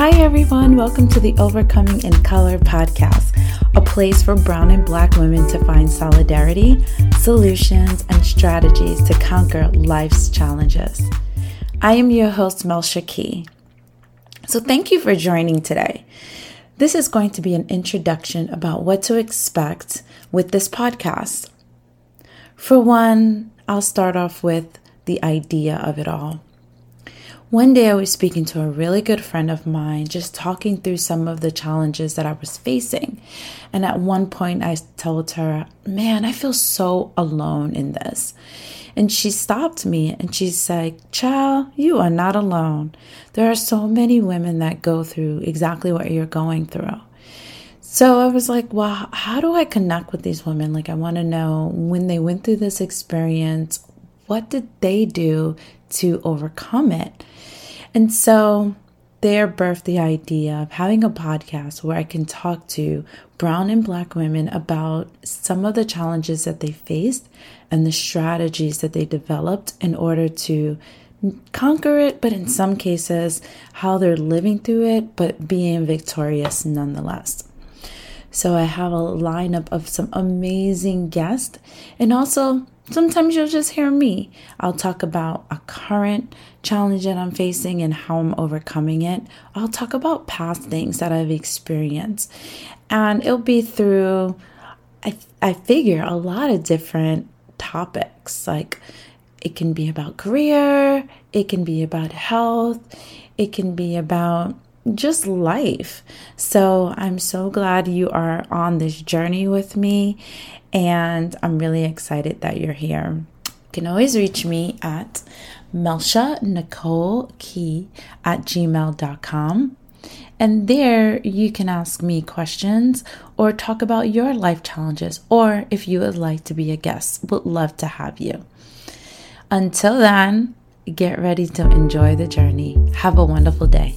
Hi, everyone. Welcome to the Overcoming in Color podcast, a place for brown and black women to find solidarity, solutions, and strategies to conquer life's challenges. I am your host, Melsha Key. So, thank you for joining today. This is going to be an introduction about what to expect with this podcast. For one, I'll start off with the idea of it all. One day I was speaking to a really good friend of mine, just talking through some of the challenges that I was facing. And at one point I told her, Man, I feel so alone in this. And she stopped me and she said, Child, you are not alone. There are so many women that go through exactly what you're going through. So I was like, well, how do I connect with these women? Like, I want to know when they went through this experience, what did they do to overcome it? And so there birthed the idea of having a podcast where I can talk to brown and black women about some of the challenges that they faced and the strategies that they developed in order to conquer it, but in some cases, how they're living through it, but being victorious nonetheless. So I have a lineup of some amazing guests and also Sometimes you'll just hear me. I'll talk about a current challenge that I'm facing and how I'm overcoming it. I'll talk about past things that I've experienced. And it'll be through, I, I figure, a lot of different topics. Like it can be about career, it can be about health, it can be about just life. So I'm so glad you are on this journey with me and I'm really excited that you're here. You can always reach me at Melsha Nicole Key at gmail.com. And there you can ask me questions or talk about your life challenges, or if you would like to be a guest, would love to have you. Until then, get ready to enjoy the journey. Have a wonderful day.